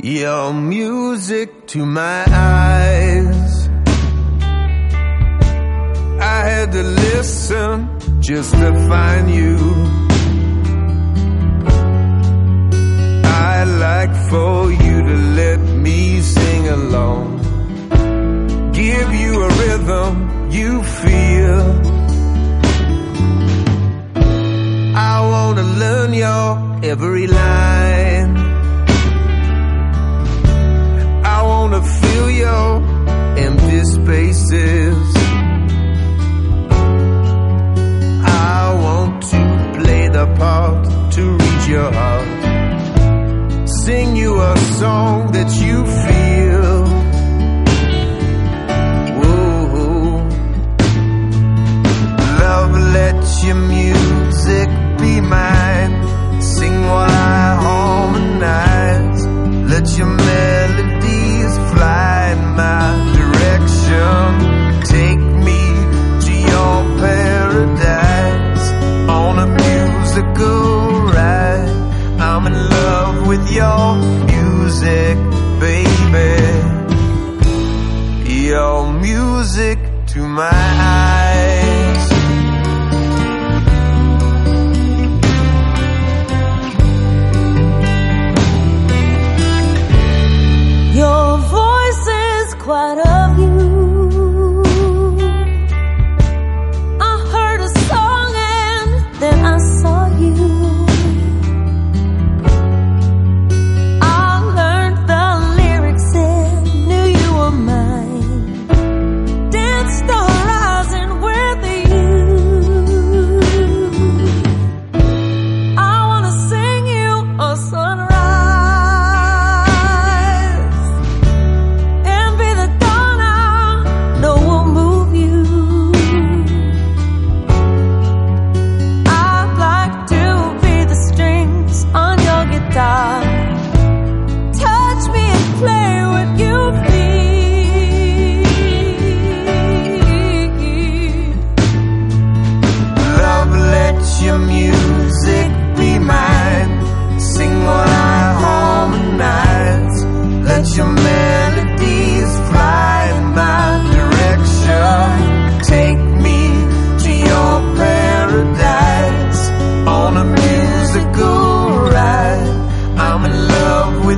Your music to my eyes. I had to listen just to find you. I'd like for you to let me sing along. Give you a rhythm you feel. I wanna learn your every line. Wanna fill your empty spaces. I want to play the part to reach your heart. Sing you a song that you feel. Whoa. Love, let your music be mine. With your music, baby. Your music to my eyes. Your voice is quite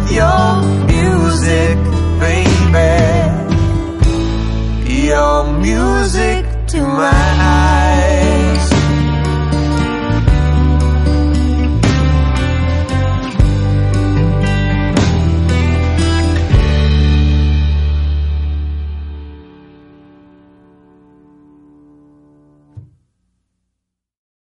with your music,